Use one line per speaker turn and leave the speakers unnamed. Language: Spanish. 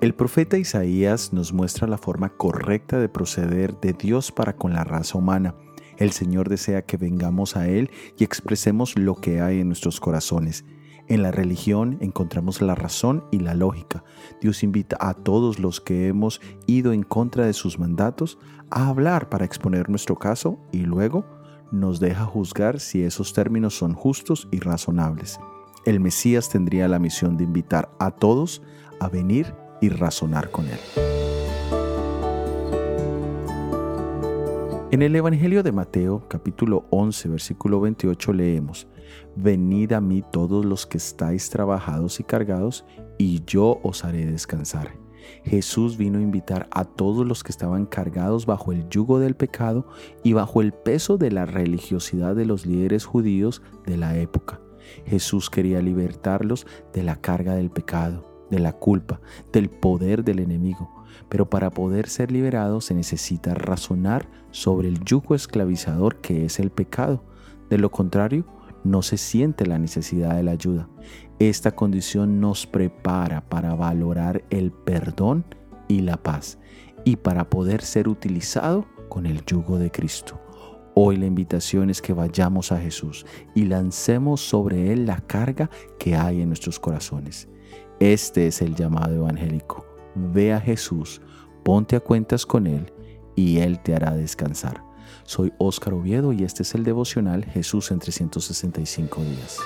El profeta Isaías nos muestra la forma correcta de proceder de Dios para con la raza humana. El Señor desea que vengamos a Él y expresemos lo que hay en nuestros corazones. En la religión encontramos la razón y la lógica. Dios invita a todos los que hemos ido en contra de sus mandatos a hablar para exponer nuestro caso y luego nos deja juzgar si esos términos son justos y razonables. El Mesías tendría la misión de invitar a todos a venir y razonar con Él. En el Evangelio de Mateo capítulo 11 versículo 28 leemos, Venid a mí todos los que estáis trabajados y cargados, y yo os haré descansar. Jesús vino a invitar a todos los que estaban cargados bajo el yugo del pecado y bajo el peso de la religiosidad de los líderes judíos de la época. Jesús quería libertarlos de la carga del pecado, de la culpa, del poder del enemigo. Pero para poder ser liberado se necesita razonar sobre el yugo esclavizador que es el pecado. De lo contrario, no se siente la necesidad de la ayuda. Esta condición nos prepara para valorar el perdón y la paz y para poder ser utilizado con el yugo de Cristo. Hoy la invitación es que vayamos a Jesús y lancemos sobre Él la carga que hay en nuestros corazones. Este es el llamado evangélico. Ve a Jesús, ponte a cuentas con Él y Él te hará descansar. Soy Óscar Oviedo y este es el devocional Jesús en 365 días.